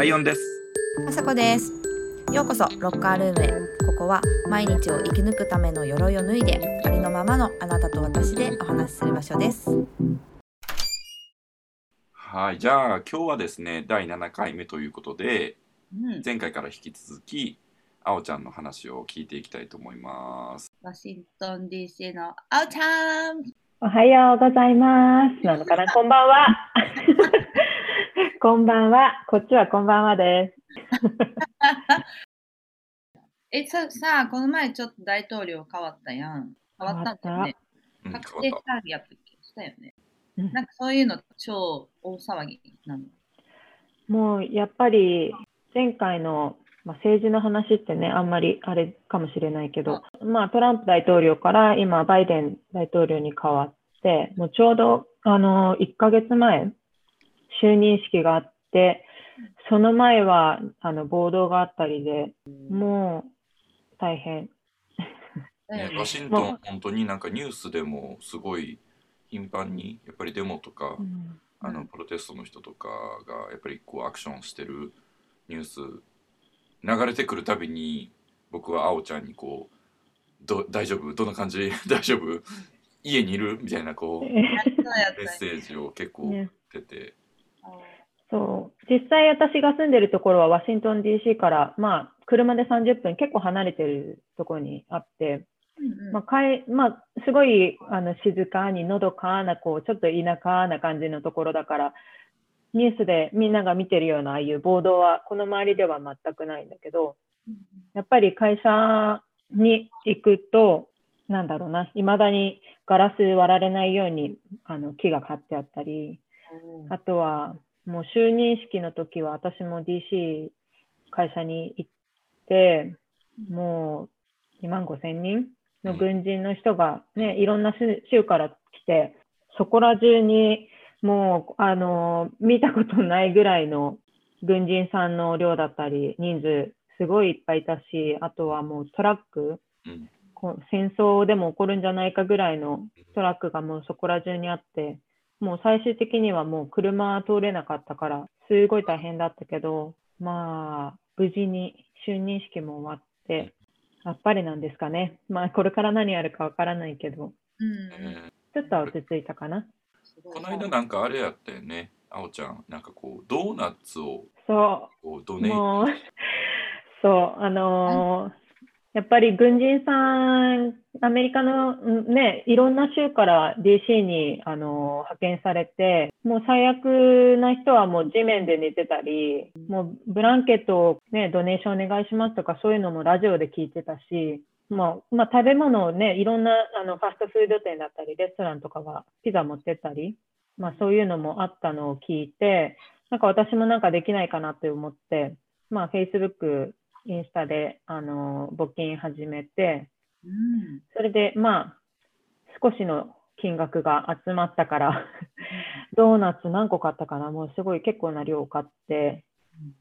ライオンです。あさこです。ようこそロッカールームへ。ここは毎日を生き抜くための鎧を脱いで、ありのままのあなたと私でお話しする場所です。はい、じゃあ今日はですね、第7回目ということで、うん、前回から引き続き、あおちゃんの話を聞いていきたいと思います。ワシントン DC のあおちゃん。おはようございます。なのかな、こんばんは。こんばんは。こっちはこんばんはです。え、さ、さあ、この前ちょっと大統領変わったやん。変わったんだよね。うん、確定会議やったっけ？したよね。うんなんかそういうの超大騒ぎなの？もうやっぱり前回の、まあ、政治の話ってね、あんまりあれかもしれないけど、まあ、トランプ大統領から今、バイデン大統領に変わって、もうちょうどあの1ヶ月前、就任式があって、その前はあの暴動があったりで、もう大変。た ね、ワシントン、本当になんかニュースでもすごい頻繁に、やっぱりデモとか、うん。あのプロテストの人とかがやっぱりこうアクションしてるニュース流れてくるたびに僕はあおちゃんにこうど大丈夫？どんな感じ？大丈夫？家にいる？みたいなこうメッセージを結構ね。出て、そう実際私が住んでるところはワシントン DC から、まあ、車で30分結構離れてるところにあって、うんうんまあかいまあ、すごいあの静かにのどかなこうちょっと田舎な感じのところだからニュースでみんなが見てるようなああいう暴動はこの周りでは全くないんだけどやっぱり会社に行くとなんだろうないまだにガラス割られないようにあの木が買ってあったり。あとは、もう就任式の時は私も DC 会社に行って、もう2万5千人の軍人の人がね、いろんな州州から来て、そこら中にもう、あの、見たことないぐらいの軍人さんの量だったり、人数すごいいっぱいいたし、あとはもうトラック、戦争でも起こるんじゃないかぐらいのトラックがもうそこら中にあって、もう最終的にはもう車通れなかったから、すごい大変だったけど、まあ、無事に就任式も終わって、やっぱりなんですかね。まあ、これから何やるかわからないけど、うん。えちょっとは落ち着いたかな。ーこの間なんかあれやったよねあおちゃん。なんかこうドーナツをそこうドう、ネもう、そう、あのーやっぱり軍人さん、アメリカのね、いろんな州から DC に、あの派遣されて、もう最悪な人はもう地面で寝てたり、もうブランケットを、ね、ドネーションお願いしますとか、そういうのもラジオで聞いてたし、まあまあ、食べ物をね、いろんなあのファストフード店だったり、レストランとかがピザ持ってったり、まあ、そういうのもあったのを聞いて、なんか私もなんかできないかなって思って、まあ、Facebook、インスタで、あの、募金始めて、うん。それで、まあ、少しの金額が集まったから、ドーナツ何個買ったかな？もうすごい結構な量買って、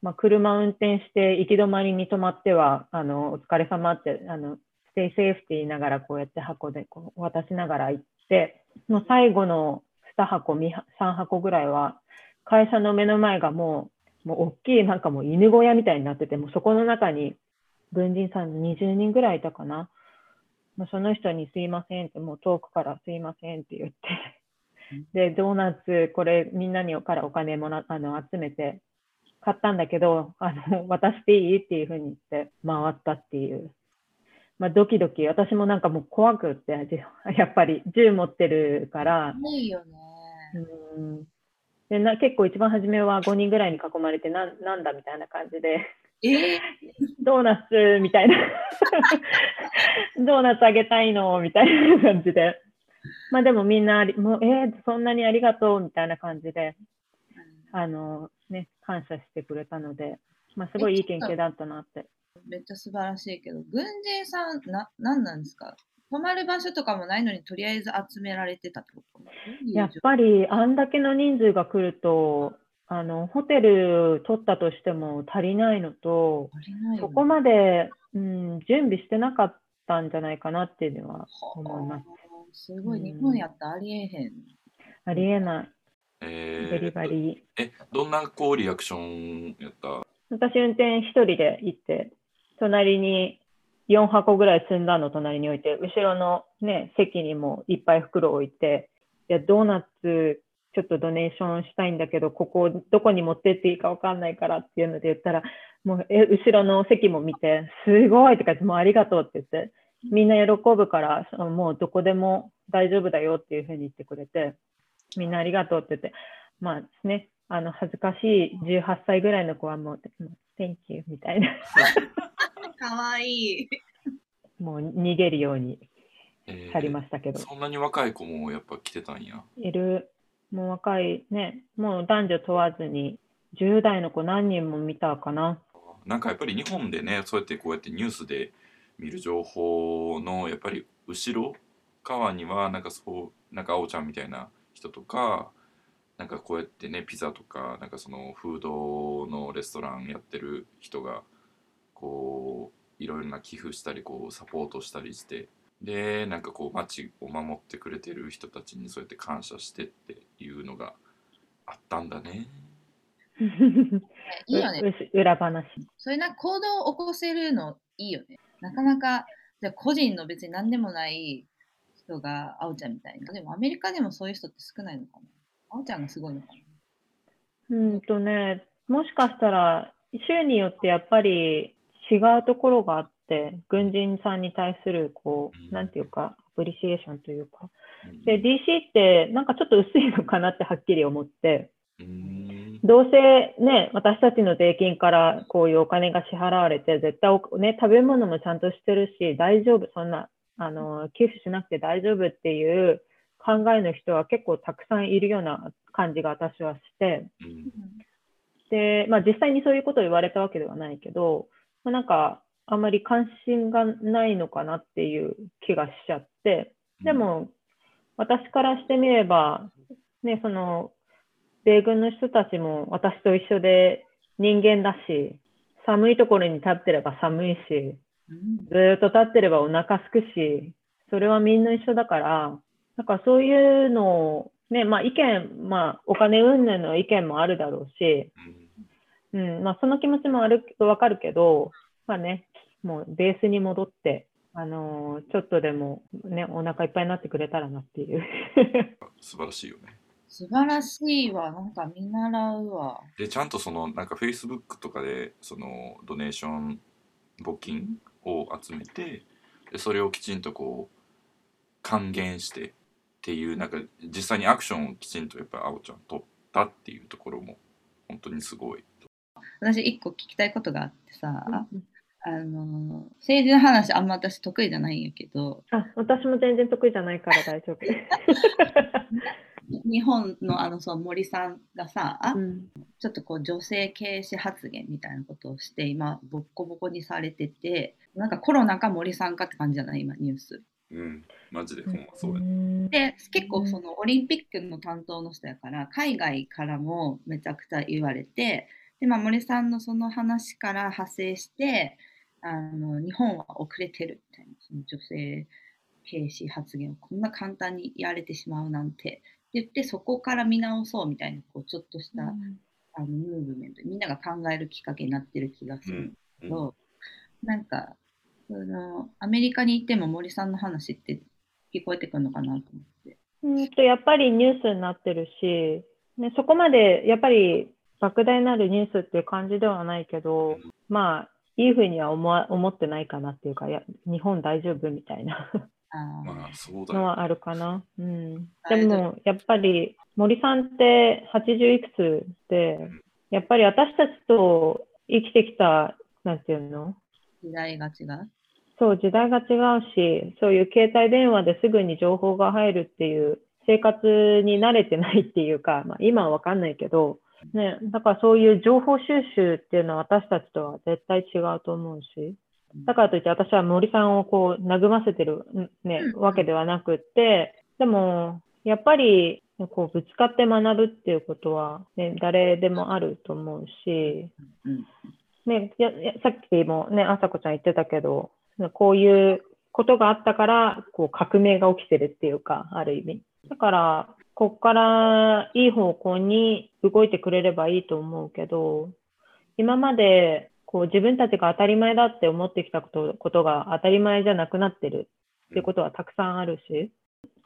まあ、車運転して行き止まりに止まっては、あの、お疲れ様って、あの、ステイセーフティー言いながらこうやって箱でこう渡しながら行って、もう最後の2箱、3箱ぐらいは、会社の目の前がもう、もう大きいなんかもう犬小屋みたいになってて、もうそこの中に軍人さん20人ぐらいいたかな。もうその人にすいませんって、もう遠くからすいませんって言って、で、ドーナツ、これみんなにからお金もらあの集めて買ったんだけど、あの渡していいっていうふうに言って回ったっていう。まあ、ドキドキ、私もなんかもう怖くって、じやっぱり銃持ってるから、いいよね。うんでな結構一番初めは5人ぐらいに囲まれてなんなんだみたいな感じで。え？ドーナツみたいな。ドーナツあげたいのみたいな感じで。まあでもみんなありもうえー、そんなにありがとうみたいな感じであのね感謝してくれたのでまあすごいいい研究だったなって。めっちゃ素晴らしいけど、軍人さん、な、なんなんですか？泊まる場所とかもないのに、とりあえず集められてたってことやっぱりあんだけの人数が来るとあのホテル取ったとしても足りないのと足りないよねそこまで、うん、準備してなかったんじゃないかなっていうのは思います。すごい、うん日本やったらありえへん。ありえない。えーデリバリー。えどんなこうリアクションやった？私運転一人で行って、隣に4箱ぐらい積んだの隣に置いて、後ろのね、席にもいっぱい袋置いて、いや、ドーナツちょっとドネーションしたいんだけど、ここどこに持ってっていいかわかんないからっていうので言ったら、もうえ後ろの席も見て、すごいとか言って、もうありがとうって言って、みんな喜ぶから、もうどこでも大丈夫だよっていうふうに言ってくれて、みんなありがとうって言って、まあですね、あの恥ずかしい18歳ぐらいの子はもう、Thank you みたいな、かわいい。もう逃げるようにえー去りましたけど、そんなに若い子もやっぱ来てたんや。いる、もう若いね、もう男女問わずに、10代の子何人も見たかな。なんかやっぱり日本でねそうやってこうやってニュースで見る情報のやっぱり後ろ側にはなんかそうなんかあおちゃんみたいな人とかなんかこうやってねピザとかなんかそのフードのレストランやってる人がこういろいろな寄付したりこうサポートしたりしてでなんかこう街を守ってくれてる人たちにそうやって感謝してっていうのがあったんだね。いいよね。う裏話。そういうな行動を起こせるのいいよね。なかなか、じゃあ個人の別に何でもない人が、あおちゃんみたいな。でもアメリカでもそういう人って少ないのかな。あおちゃんがすごいのかな。うんとね、もしかしたら、州によってやっぱり違うところがあって、軍人さんに対する、こうなんていうか、アプリシエーションというか。うん。で、DC ってなんかちょっと薄いのかなってはっきり思って、どうせね、私たちの税金からこういうお金が支払われて、絶対おね、食べ物もちゃんとしてるし、大丈夫、そんな、あの、寄付しなくて大丈夫っていう考えの人は結構たくさんいるような感じが私はして、うん。で、まあ実際にそういうことを言われたわけではないけど、まあ、なんか、あんまり関心がないのかなっていう気がしちゃって、でも、私からしてみれば、ね、その、米軍の人たちも私と一緒で人間だし、寒いところに立ってれば寒いし、うん。ずーっと立ってればお腹すくし、それはみんな一緒だから、なんかそういうのを、ね、まあ意見、まあお金云々の意見もあるだろうし、うんうん、まあその気持ちもあるわかるけど、まあね、もうベースに戻って、あのーちょっとでもね、お腹いっぱいになってくれたらなっていう。素晴らしいよね。素晴らしいわ。なんか見習うわ。でちゃんとそのなんか Facebook とかでそのドネーション募金を集めてでそれをきちんとこう還元してっていうなんか実際にアクションをきちんとやっぱあおちゃん取ったっていうところも本当にすごい。私一個聞きたいことがあってさ、あの、政治の話あんま私得意じゃないんやけど、あ、私も全然得意じゃないから大丈夫。日本のあのそう森さんがさ、うん。ちょっとこう女性軽視発言みたいなことをして今ボッコボコにされててなんかコロナか森さんかって感じじゃない？今ニュース。うん、マジでほんまそうや。んで結構そのオリンピックの担当の人やから海外からもめちゃくちゃ言われてで、まあ、森さんのその話から派生してあの日本は遅れてるみたいなその女性軽視発言をこんな簡単にやれてしまうなんて。って言ってそこから見直そうみたいなこうちょっとした、あのムーブメント。みんなが考えるきっかけになってる気がするんだけど、なんかそのアメリカにいても森さんの話って聞こえてくるのかなと思って。うんとやっぱりニュースになってるし、ね、そこまでやっぱり莫大なるニュースっていう感じではないけど、まあ、いいふうには思わ思ってないかなっていうか、いや日本大丈夫みたいなあーまあそうだよ。のはあるかな。うん、でも、やっぱり森さんって80いくつで、やっぱり私たちと生きてきた、なんていうの？時代が違う？そう、時代が違うし、そういう携帯電話ですぐに情報が入るっていう生活に慣れてないっていうか、まあ、今はわかんないけど、ね、だからそういう情報収集っていうのは私たちとは絶対違うと思うし、だからといって私は森さんをこう和ませてる、んねう、ん。わけではなくって、でも、やっぱり、こうぶつかって学ぶっていうことは、ね、誰でもあると思うし、うん。ね、ややさっきもね、あさこちゃん言ってたけど、こういうことがあったから、こう革命が起きてるっていうか、ある意味。だから、ここからいい方向に動いてくれればいいと思うけど、今までこう自分たちが当たり前だって思ってきたことことが当たり前じゃなくなってるっていうことはたくさんあるし、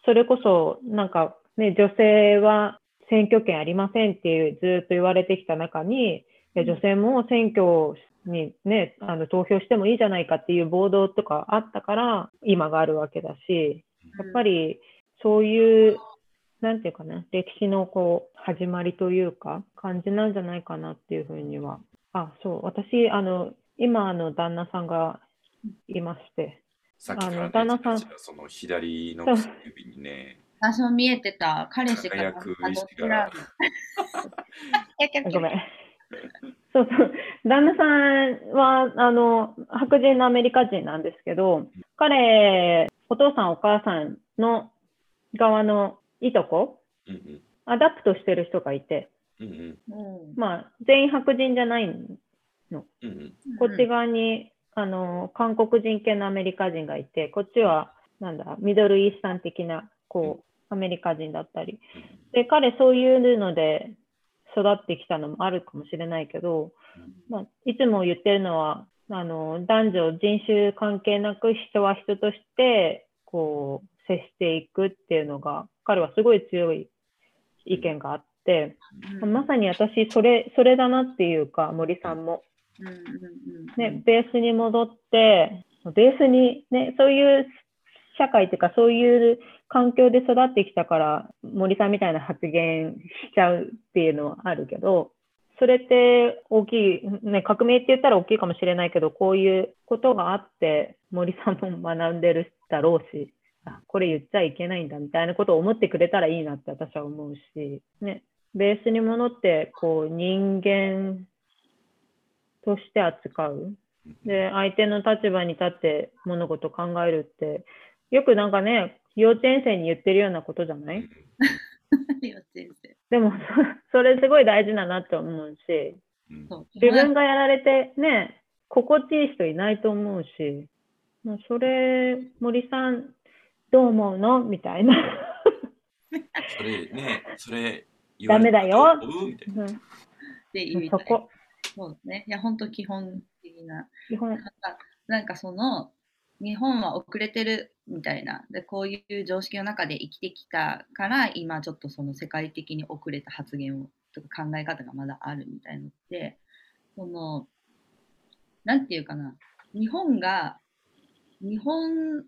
それこそなんかね、女性は選挙権ありませんっていうずっと言われてきた中に、いや女性も選挙にね、あの投票してもいいじゃないかっていう暴動とかあったから今があるわけだし、やっぱりそういう、なんていうかな、歴史のこう始まりというか、感じなんじゃないかなっていうふうには。あ、そう、私、あの、今、あの、旦那さんがいまして、さっきから、ね、あの旦那さんその左の薬指にね、私も見えてた。彼氏がごめん。そうそう。旦那さんは、あの、白人のアメリカ人なんですけど、彼、お父さんお母さんの側のいとこ、うんうん。 adopt してる人がいて、うんうん。うん。まあ、全員白人じゃないうんうん。こっち側に、あの、韓国人系のアメリカ人がいて、こっちは、なんだ、 Middle Eastern 的な、こう、アメリカ人だったり。で、彼、そういうので育ってきたのもあるかもしれないけど、まあ、いつも言ってるのは、あの、男女、人種関係なく人は人として、こう、接していくっていうのが、彼はすごい強い意見があって、うん。まさに私、それ、それだなっていうか、森さんも。ね、ベースに戻って、ベースに、ね、そういう社会っていうか、そういう環境で育ってきたから、森さんみたいな発言しちゃうっていうのはあるけど、それって大きい、ね、革命って言ったら大きいかもしれないけど、こういうことがあって、森さんも学んでるだろうし、あこれ言っちゃいけないんだみたいなことを思ってくれたらいいなって私は思うし、ね、ベースに戻って、こう、人間として扱う。で、相手の立場に立って物事を考えるって、よくなんかね、幼稚園生に言ってるようなことじゃない？幼稚園生。でも、そ それすごい大事だなって思うし、う。ん自分がやられてね、心地いい人いないと思うし、まあ、それ、森さん、どう思うの？みたいな。それね、それ言ダメだよ。みたいな。うん。っていうそこ、そうね。いや、本当基本的な。基本。なんかなんかその日本は遅れてるみたいな。でこういう常識の中で生きてきたから今ちょっとその世界的に遅れた発言をとか考え方がまだあるみたいのってそのなんていうかな。日本が日本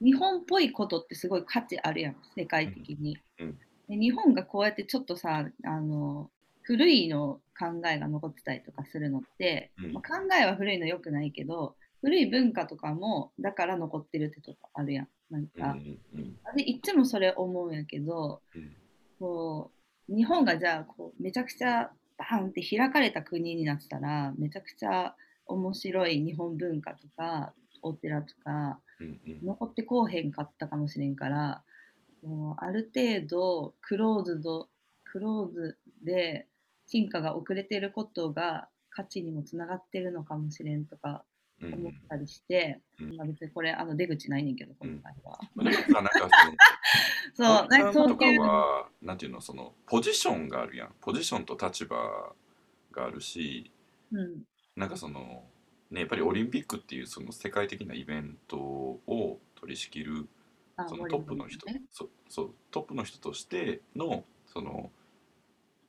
日本っぽいことってすごい価値あるやん世界的に。うん。で日本がこうやってちょっとさあの古いの考えが残ってたりとかするのって、うん。まあ考えは古いの良くないけど古い文化とかもだから残ってるってとこあるやん。なんうんか、うん。でいつもそれ思うんやけどうん。こう日本がじゃあこうめちゃくちゃバーンって開かれた国になってたらめちゃくちゃ面白い日本文化とかお寺とかうんうん残ってこうへんかったかもしれんからもうある程度クローズドクローズで進化が遅れてることが価値にもつながってるのかもしれんとかうん思ったりして、うん。まあ、別にこれあの出口ないねんけど今回は。まあでもさなんかそのそうなんかそうとかいうのはなんていうのそのポジションがあるやん。ポジションと立場があるしうん。なんかそのねやっぱりオリンピックっていうその世界的なイベントを取り仕切るあそのトップの人、ね。そうそうトップの人としてのその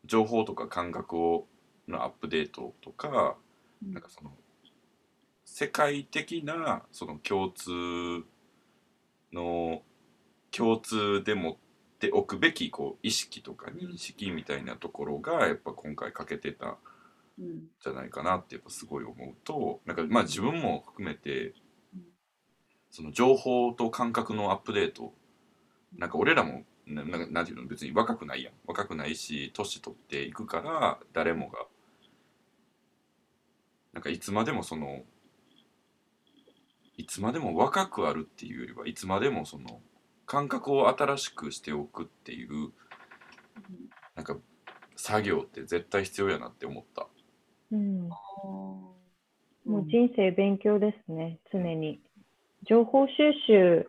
情報とか感覚をのアップデートとか、うん。なんかその世界的なその共通の共通で持っておくべきこう意識とか認識みたいなところがやっぱ今回欠けてたじゃないかなってやっぱすごい思うとなんかまあ自分も含めてうん。その情報と感覚のアップデートなんか俺らもなななんていうの別に若くないやん。若くないし年取っていくから誰もがなんかいつまでもそのいつまでも若くあるっていうよりはいつまでもその感覚を新しくしておくっていうなんか作業って絶対必要やなって思った。うん、ももう人生勉強ですね、常に。情報収集、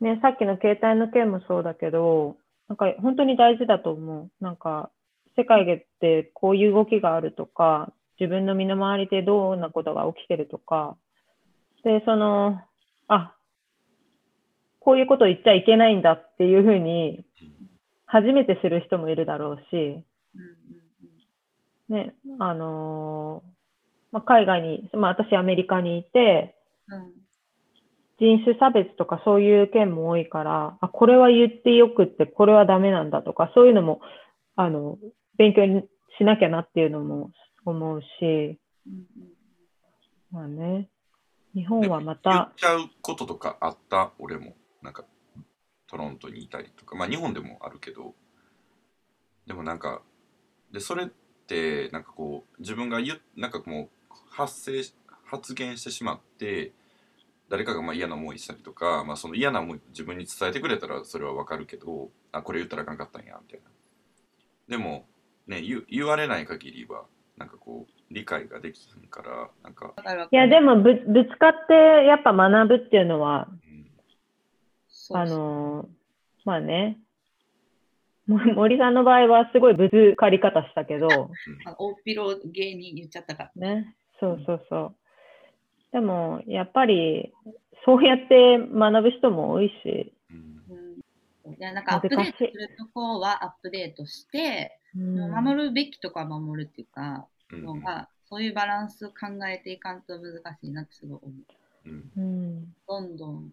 ね、さっきの携帯の件もそうだけど、なんか本当に大事だと思う。なんか、世界でこういう動きがあるとか、自分の身の回りでどんなことが起きてるとか、で、その、あ、こういうこと言っちゃいけないんだっていうふうに、初めて知る人もいるだろうし、うんね、あのまあ、海外に、まあ、私アメリカにいて、うん人種差別とかそういう件も多いから、あ、これは言ってよくって、これはダメなんだとか、そういうのも、あの、勉強しなきゃなっていうのも思うし、うんまあね、日本はまた言っちゃうこととかあった？俺も。なんかトロントにいたりとか。まあ日本でもあるけど。でもなんかでそれってなんかこう自分が言うなんかもう発生し発言してしまって誰かがまあ嫌な思いしたりとか、まあ、その嫌な思い自分に伝えてくれたらそれはわかるけどあこれ言ったらあかんかったんやみたいな。でもね言言われない限りはなんかこう理解ができひんからなんか、いや、でもぶぶつかってやっぱ学ぶっていうのは、うん。あのーまあね、も 森さんの場合はすごいぶつかり方したけど、あ大っ広芸に言っちゃったから。ね、そうそうそう。でも、やっぱり、そうやって学ぶ人も多いし、うん。うん、いやなんかアップデートするとこはアップデートして、もう守るべきとこは守るっていうか、うん。のが、そういうバランスを考えていかんと難しいなってすごい思う。うん。うん、どんどん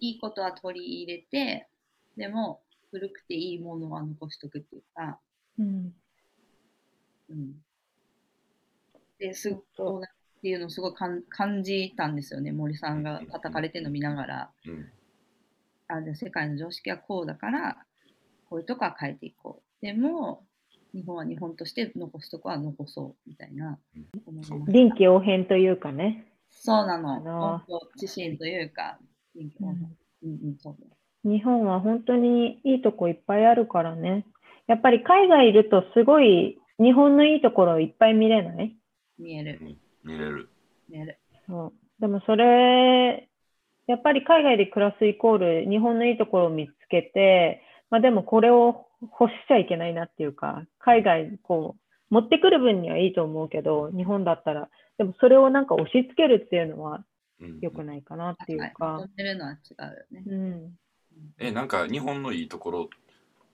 いいことは取り入れて、でも古くていいものは残しとくっていうか、うん、うん。で、すごいっていうのをすごいかん感じたんですよね、森さんが叩かれてるの見ながら。うんあじゃあ世界の常識はこうだから、こういうとこは変えていこう。でも、日本は日本として残すとこは残そうみたいな。臨機応変というかね。そうなの。あのというか、臨機応変うんうん、そうね。日本は本当にいいとこいっぱいあるからね。やっぱり海外いるとすごい日本のいいところいっぱい見れない？見える、見れる。見える。そう。でもそれ、やっぱり海外で暮らすイコール日本のいいところを見つけて、まあでもこれを欲しちゃいけないなっていうか、海外こう持ってくる分にはいいと思うけど、日本だったら、でもそれをなんか押し付けるっていうのはうん。良くないかなっていうはい。か求、めるのは違うよね。うん、えなんか日本のいいところ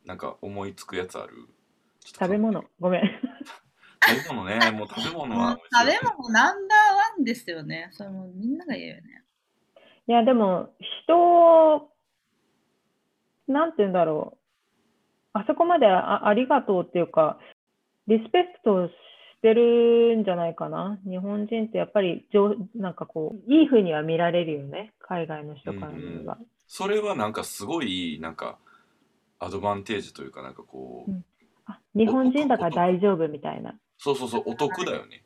なんか思いつくやつある？食べ物、ごめん。食べ物ねもう食べ物は食べ物ナンバーワンですよね。それもうみんなが言うよね。いや、でも、人を、なんて言うんだろう。あそこまであありがとうっていうか、リスペクトしてるんじゃないかな。日本人ってやっぱり上、なんかこう、いい風には見られるよね。海外の人から見れば。それはなんかすごいなんかアドバンテージというかなんかこう、うん。あ日本人だから大丈夫みたいな。そうそうそうお得だよね。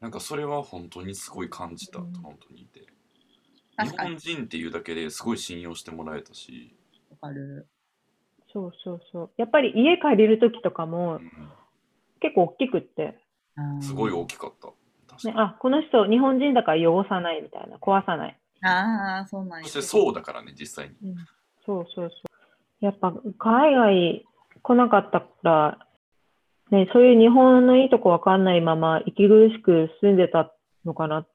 なんかそれは本当にすごい感じた、うん。本当にいて。日本人っていうだけですごい信用してもらえたし、わかる。そうそうそう。やっぱり家借りるときとかもう結構大きくって、ん、すごい大きかった。ね、に、あ、この人日本人だから汚さないみたいな、壊さない。ああ、そうなんやそしてそうだからね実際にうんそうそうそう。やっぱ海外来なかったら、ね、そういう日本のいいとこわかんないまま息苦しく住んでたのかなって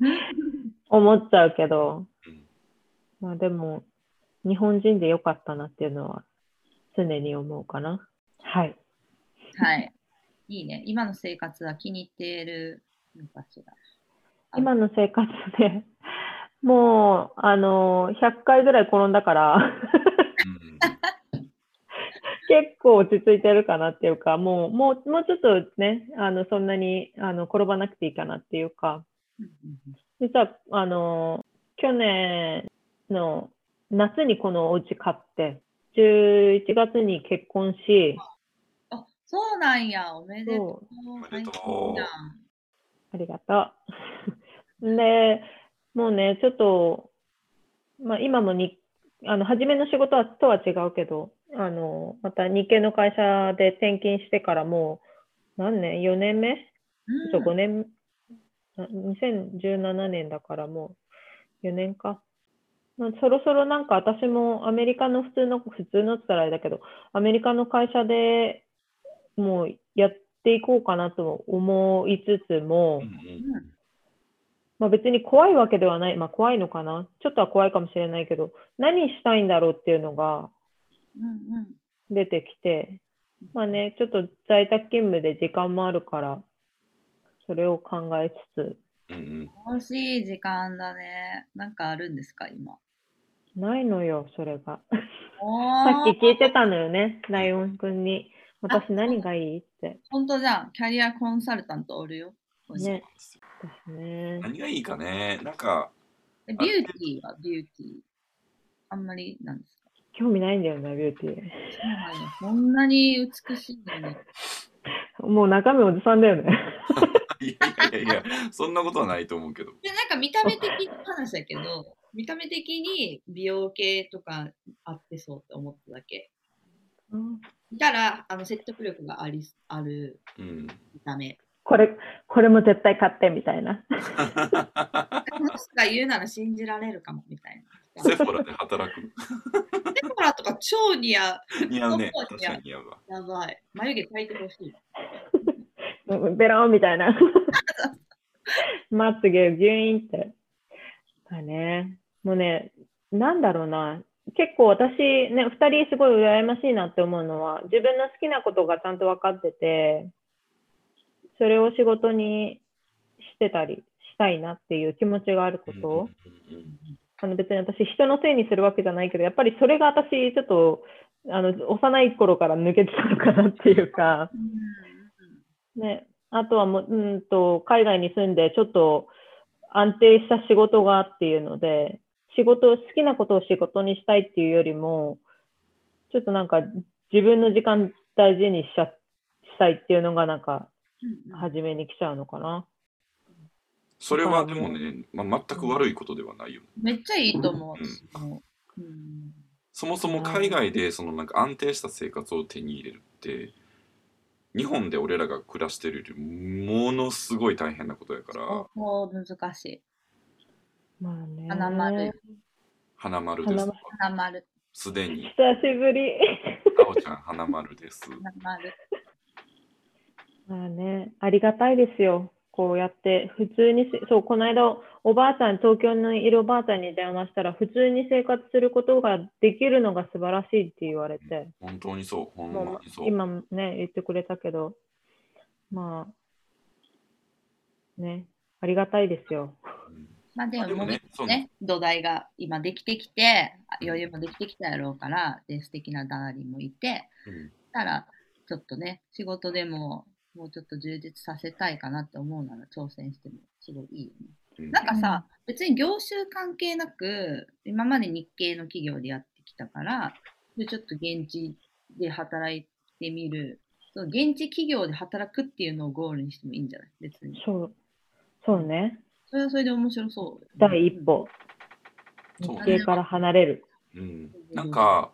思っちゃうけど、うんまあでも、日本人でよかったなっていうのは常に思うかな。はい。はい。いいね。今の生活は気に入ってるのかしら。あ今の生活で、もう、あの、100回ぐらい転んだから、うん結構落ち着いてるかなっていうか、もう、もう、もうちょっとね、あの、そんなに、あの、転ばなくていいかなっていうか、実は、あの、去年の夏にこのお家買って、11月に結婚し、あ、そうなんや。おめでとう。ありがとう。で、もうね、ちょっと、まあ、今もに、あの、初めの仕事はとは違うけど、あの、また日系の会社で転勤してからもう、何年 ?4 年目？うんそう、5年、な2017年だからもう4年か。まあそろそろなんか私もアメリカの普通の、普通のって言ったらあれだけど、アメリカの会社でもうやっていこうかなと思いつつも、うんうんまあ、別に怖いわけではない、まあ、怖いのかな、ちょっとは怖いかもしれないけど、何したいんだろうっていうのがうんうん出てきて、まあね、ちょっと在宅勤務で時間もあるから、それを考えつつ、楽しい時間だね。なんかあるんですか、今？ないのよ、それが。お さっーき聞いてたのよね、ライオンくんに。私何がいいって。本当じゃん。キャリアコンサルタントおるよ。そうなんねですね。何がいいかねなんかえビューティーはビューティー。あんまりなんですか？興味ないんだよな、ビューティー。そんやこんなに美しいのに。もう中身おじさんだよね。いやいやいやそんなことはないと思うけどで、なんか見た目的な話だけど、見た目的に美容系とかあってそうって思っただけ。いたら、あの説得力がありあるうん見た目。これ、これも絶対買ってみたいな。この人が言うなら信じられるかもみたいな。セフォラで働くセフォラとか超似合う。似合うね確かに似合うわやばい。眉毛描いてほしい。ベロンみたいな。まつげギュイーンって。だね。もうね、なんだろうな。結構私ね、二人すごい羨ましいなって思うのは、自分の好きなことがちゃんと分かってて、それを仕事にしてたりしたいなっていう気持ちがあること。うんうんうんあの別に私人のせいにするわけじゃないけど、やっぱりそれが私ちょっとあの幼い頃から抜けてたのかなっていうか、ね、あとはもううんと海外に住んでちょっと安定した仕事がっていうので、仕事を好きなことを仕事にしたいっていうよりも、ちょっとなんか自分の時間大事にしちゃしたいっていうのがなんか初めに来ちゃうのかな。それはでもね、まあ、全く悪いことではないよねめっちゃいいと思う。うん私もうんそもそも海外でそのなんか安定した生活を手に入れるって日本で俺らが暮らしてるよりものすごい大変なことやからもう難しい。まあね。花丸花丸です花丸花丸。すでに久しぶり。あおちゃん花丸です花丸。まあね、ありがたいですよ。こうやって普通にせ、そう、この間、おばあちゃん、東京にいるおばあちゃんに電話したら、普通に生活することができるのが素晴らしいって言われて、本当にそうほんもうまにそう。今もね、言ってくれたけど、まあ、ね、ありがたいですよ。うん。まあでもねね、土台が今できてきて、あ余裕もできてきたやろうから、で、素敵なダーリンもいて、うん。たら、ちょっとね、仕事でも、もうちょっと充実させたいかなって思うなら挑戦してもすごいいいよね。うんなんかさ、別に業種関係なく、今まで日系の企業でやってきたから、でちょっと現地で働いてみる、その現地企業で働くっていうのをゴールにしてもいいんじゃない？別に。そう、そうね。それはそれで面白そう。第一歩、日系から離れる。うん、なんか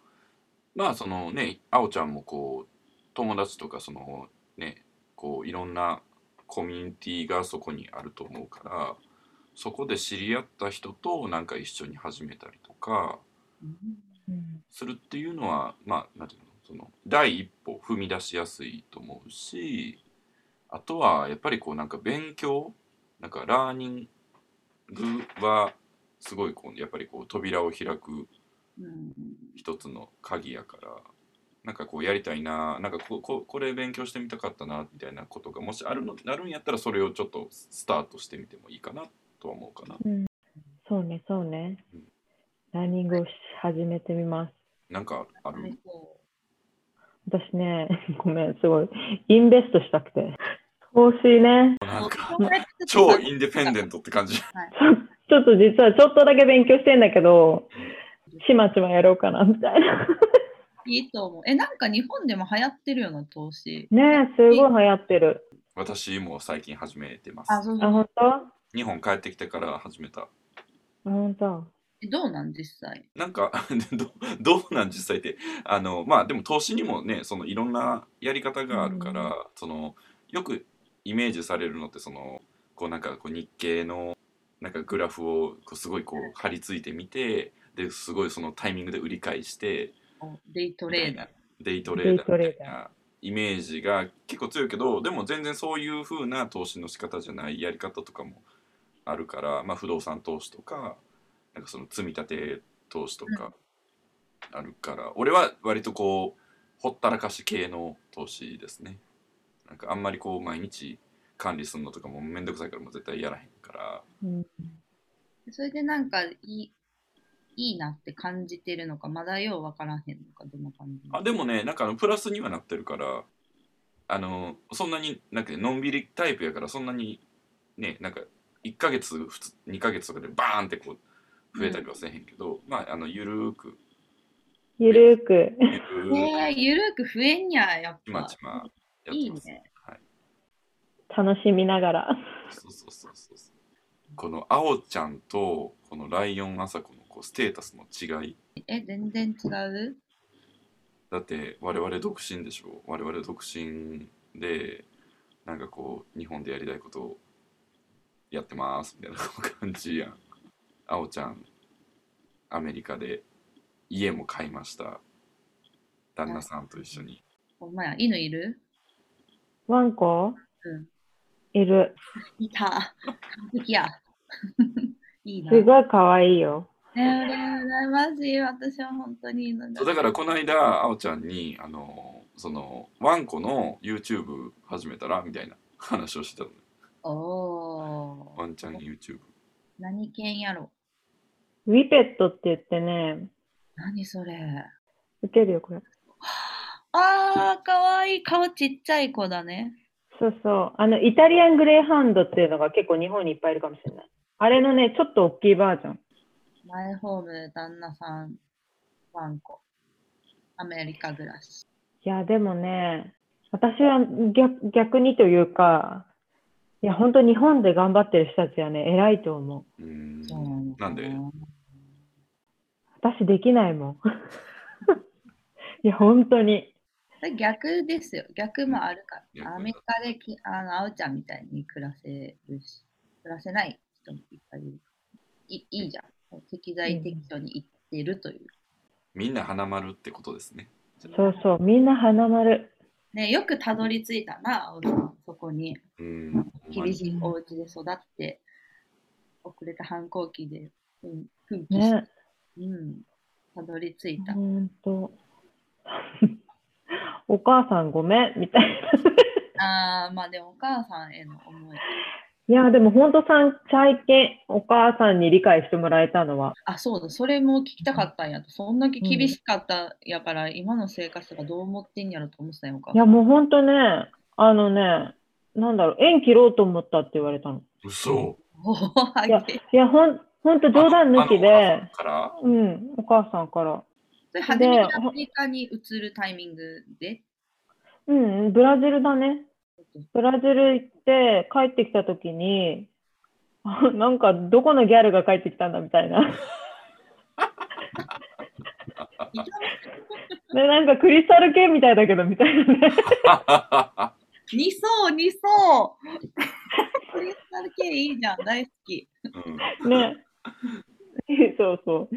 まあそのねあおちゃんもこう友達とかそのねこういろんなコミュニティがそこにあると思うからそこで知り合った人となんか一緒に始めたりとか。するっていうのはまあなんていうのその第一歩踏み出しやすいと思うしあとはやっぱりこうなんか勉強なんかラーニングはすごいこうやっぱりこう扉を開く一つの鍵やからなんかこうやりたいななんかこここれ勉強してみたかったなみたいなことがもしあるのなるんやったらそれをちょっとスタートしてみてもいいかなとは思うかな。うん。そうね、そうね。うん。ランニングをし始めてみます。なんかある？はいそ私ね、ごめん、すごい、インベストしたくて。投資ね、うなんか超インディペンデントって感じ。ちょちょっと実はちょっとだけ勉強してんだけど、ちまちまやろうかな、みたいな。いいと思う。え、なんか日本でも流行ってるような投資？ねすごい流行ってる。私も最近始めてまあ、すそうそう。あ、本当？あ日本帰ってきてから始めた本当えどうなん実際？なんか どどうなん実際ってあのまあでも投資にもねそのいろんなやり方があるから、そのよくイメージされるのってそのこうなんかこう日経のなんかグラフをこうすごいこう張り付いてみてですごいそのタイミングで売り買いしてデイトレーダー。デイトレーダー。みたいなイメージが結構強いけどでも全然そういう風な投資の仕方じゃないやり方とかもあるから、まあ、不動産投資とかなんかその積み立て投資とかあるから、俺は割とこうほったらかし系の投資ですね。なんかあんまりこう毎日管理するのとかもめんどくさいからもう絶対やらへんから。うん。それでなんかいいいいなって感じてるのか、まだようわからへんのか、どんな感じあでもねなんかあのプラスにはなってるからあのそんなになんかのんびりタイプやからそんなにねなんか1ヶ月普通2ヶ月とかでバーンってこう増えたりはせえへんけど、まああのゆるーくゆるーく。ゆるーくえー、ゆるく増えんや、やっぱちまち。まやってます。いいね。はい、楽しみながら。そうそうそうそうそうこのあおちゃんとこのライオンあさこのこうステータスの違いえ、全然違う？だって我々独身でしょ？我々独身でなんかこう日本でやりたいことをやってますみたいな感じやんあおちゃんアメリカで家も買いました旦那さんと一緒にお前、犬いる？ワンコ？うん。いる。いた。完璧や。いいな。すごい可愛いよ。ね、ありがとうござい。私は本当に犬そうだからこの間あおちゃんにあのそのワンコの YouTube 始めたらみたいな話をしてたのおー。ワンちゃん YouTube 何犬やろ？ウィペットって言ってね、何それ？受けるよ、これ。あー、かわいい。顔ちっちゃい子だね。そうそう。あの、イタリアングレーハンドっていうのが結構日本にいっぱいいるかもしれない。あれのね、ちょっと大きいバージョン。マイホーム、旦那さん、ワンコ。アメリカ暮らし。いや、でもね、私は逆逆にというか、いや、本当日本で頑張ってる人たちはね、偉いと思う。うーんそうなんで？私できないもん。いや、本当に。逆ですよ。逆もあるか逆ら。アメリカできあの、あおちゃんみたいに暮らせるし、暮らせない人もいっぱいいる。いいいじゃん。適材適所に行ってるという。みんな花丸ってことですねそうそう、みんな花丸。ね、よくたどり着いたな、あお。そこに。うん厳しいお家で育って、遅れた反抗期で、うん、奮起して、ね。うん、たどり着いた。本当。お母さんごめん、みたいな。ああ、まあでもお母さんへの思い。いや、でも本当さん、最近、お母さんに理解してもらえたのは、あ、そうだ、それも聞きたかったんやと。そんだけ厳しかったやから、今の生活がどう思ってんやろと思ってたんやんかい。や、もう本当ね、あのね、なんだろう、縁切ろうと思ったって言われたの。嘘いやげ。いや、ほん、ほんと冗談抜きで、うん、お母さんから。それ初めてアメリカに移るタイミングで。うん、ブラジルだね。ブラジル行って帰ってきたときに、あ なんかどこのギャルが帰ってきたんだみたいな。で、なんかクリスタル系みたいだけどみたいなね。二層、二層クリスタル系いいじゃん、大好き。うんね。そうそ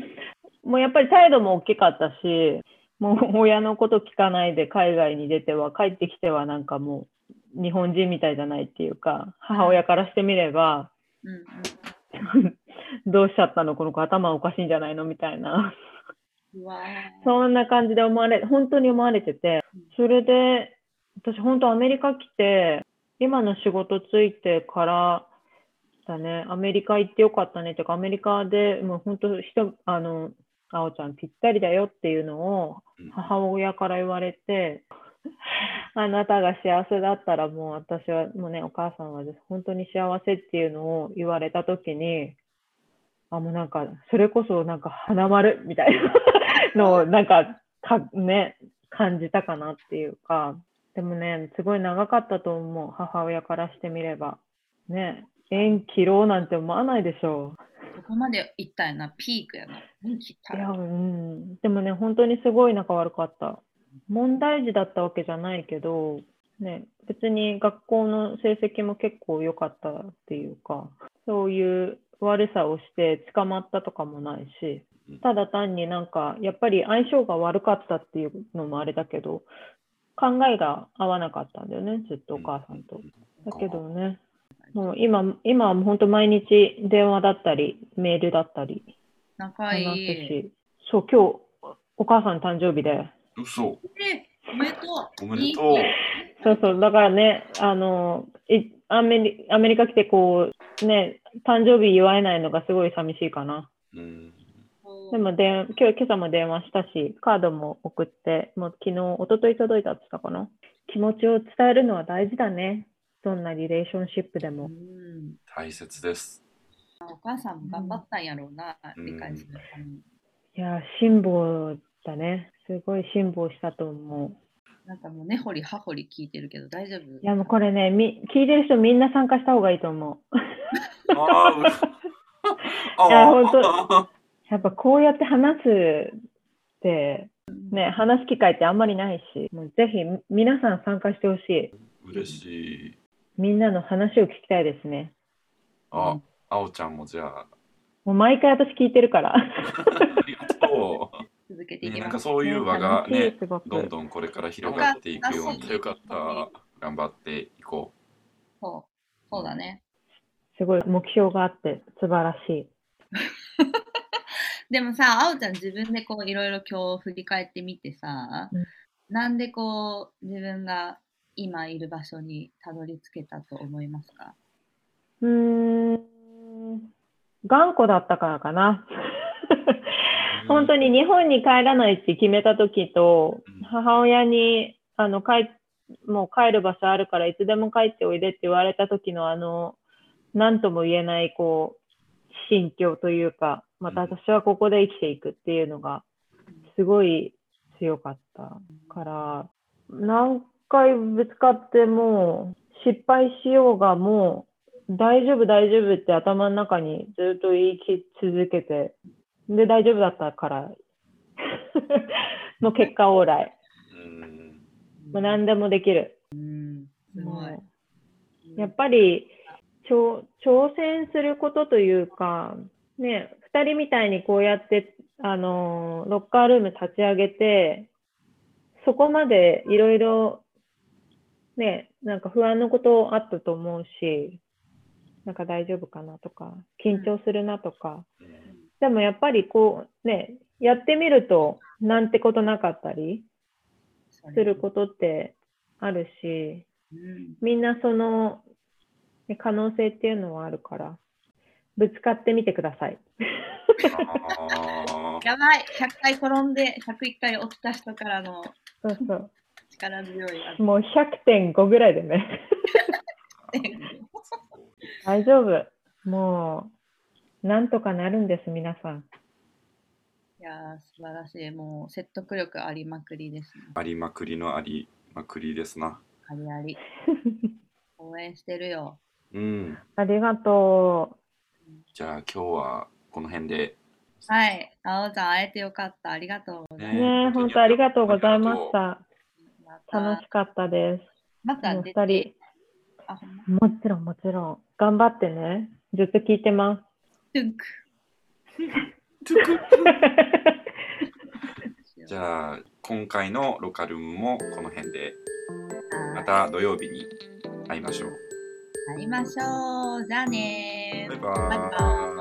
う。もうやっぱり態度も大きかったし、もう親のこと聞かないで海外に出ては帰ってきてはなんかもう日本人みたいじゃないっていうか、母親からしてみれば、どうしちゃったの？この子頭おかしいんじゃないの？みたいな。そんな感じで思われ、本当に思われてて、それで、私本当アメリカ来て、今の仕事ついてからだね、アメリカ行ってよかったね。っていうか、アメリカでもう本当人、あの、あおちゃんぴったりだよっていうのをうん。母親から言われて、あなたが幸せだったらもう私はもうね、お母さんは本当に幸せっていうのを言われたときに、あ、もうなんか、それこそなんか花丸みたいなのを なんかかね、感じたかなっていうか、でもね、すごい長かったと思う、母親からしてみれば。ね、縁切ろうなんて思わないでしょここまで行ったんやな、ピークやな。いや、うん。でもね、本当にすごい仲悪かった。問題児だったわけじゃないけど、ね、別に学校の成績も結構良かったっていうか、そういう悪さをして捕まったとかもないしうん、ただ単になんか、やっぱり相性が悪かったっていうのもあれだけど、考えが合わなかったんだよね、ずっとお母さんと。だけどね、もう今、今はもう本当毎日電話だったり、メールだったり仲話すいい。し、そう、今日お母さん誕生日で、嘘えおめでとう。おめでとうそうそう、だからね、あの、いアメリアメリカ来てこう、ね、誕生日祝えないのがすごい寂しいかな。うんでもで、今日、今朝も電話したし、カードも送って、もう昨日、一昨日届いたって言ったかな。気持ちを伝えるのは大事だね。どんなリレーションシップでうも。ん。大切ですお母さんも頑張ったんやろうな、うん理解するために。いや、辛抱だね。すごい辛抱したと思う。なんかもう根掘り葉掘り聞いてるけど大丈夫？いや、もうこれね、み聞いてる人みんな参加した方がいいと思う。あーうあー いや本やっぱこうやって話すって、ね、話す機会ってあんまりないし、もうぜひ皆さん参加してほしい。嬉しいみんなの話を聞きたいですね。ああおちゃんもじゃあもう毎回私聞いてるから。続けてう、ね、なんいきます。かそういう輪がねどんどんこれから広がっていくようによかった頑張っていこそうそうだね。すごい目標があって素晴らしい。でもさ、あおちゃん自分でこういろいろ今日振り返ってみてさ、うんなんでこう自分が今いる場所にたどり着けたと思いますか？うーん、頑固だったからかな。う。本当に日本に帰らないって決めた時とうん、母親にあの帰もう帰る場所あるからいつでも帰っておいでって言われた時のあの、何とも言えないこう、心境というか、また私はここで生きていくっていうのが、すごい強かったから、何回ぶつかっても、失敗しようがもう、大丈夫大丈夫って頭の中にずっと言いき続けて、で、大丈夫だったから、の結果オーライ。うんもう何でもできる。うん、すごい。もうやっぱり挑挑戦することというか、ね、2人みたいにこうやって、あのーロッカールーム立ち上げて、そこまでいろいろ、ね、なんか不安のことあったと思うし、なんか大丈夫かなとか、緊張するなとか、でもやっぱりこう、ね、やってみると、なんてことなかったりすることってあるし、うんみんなそのね可能性っていうのはあるから、ぶつかってみてください。やばい !100 回転んで101回落ちた人からのそうそう。力強いあもう100.5ぐらいでね。大丈夫。もう、なんとかなるんです、皆さん。いやー素晴らしい。もう説得力ありまくりですね。ありまくりのありまくりですなありあり。応援してるよ。うんありがとじゃあ今日はこの辺ではい。あおちゃん会えてよかった。ありがとうござう。います。ねえ、本当ありがとうございました。楽しかったです。また人。もちろん、もちろん。頑張ってね。ずっと聞いてます。トゥンク。じゃあ今回のロカルームもこの辺で。まはいた土曜日に会いましょう。会いましょう。じゃあねー。バイババイバーイ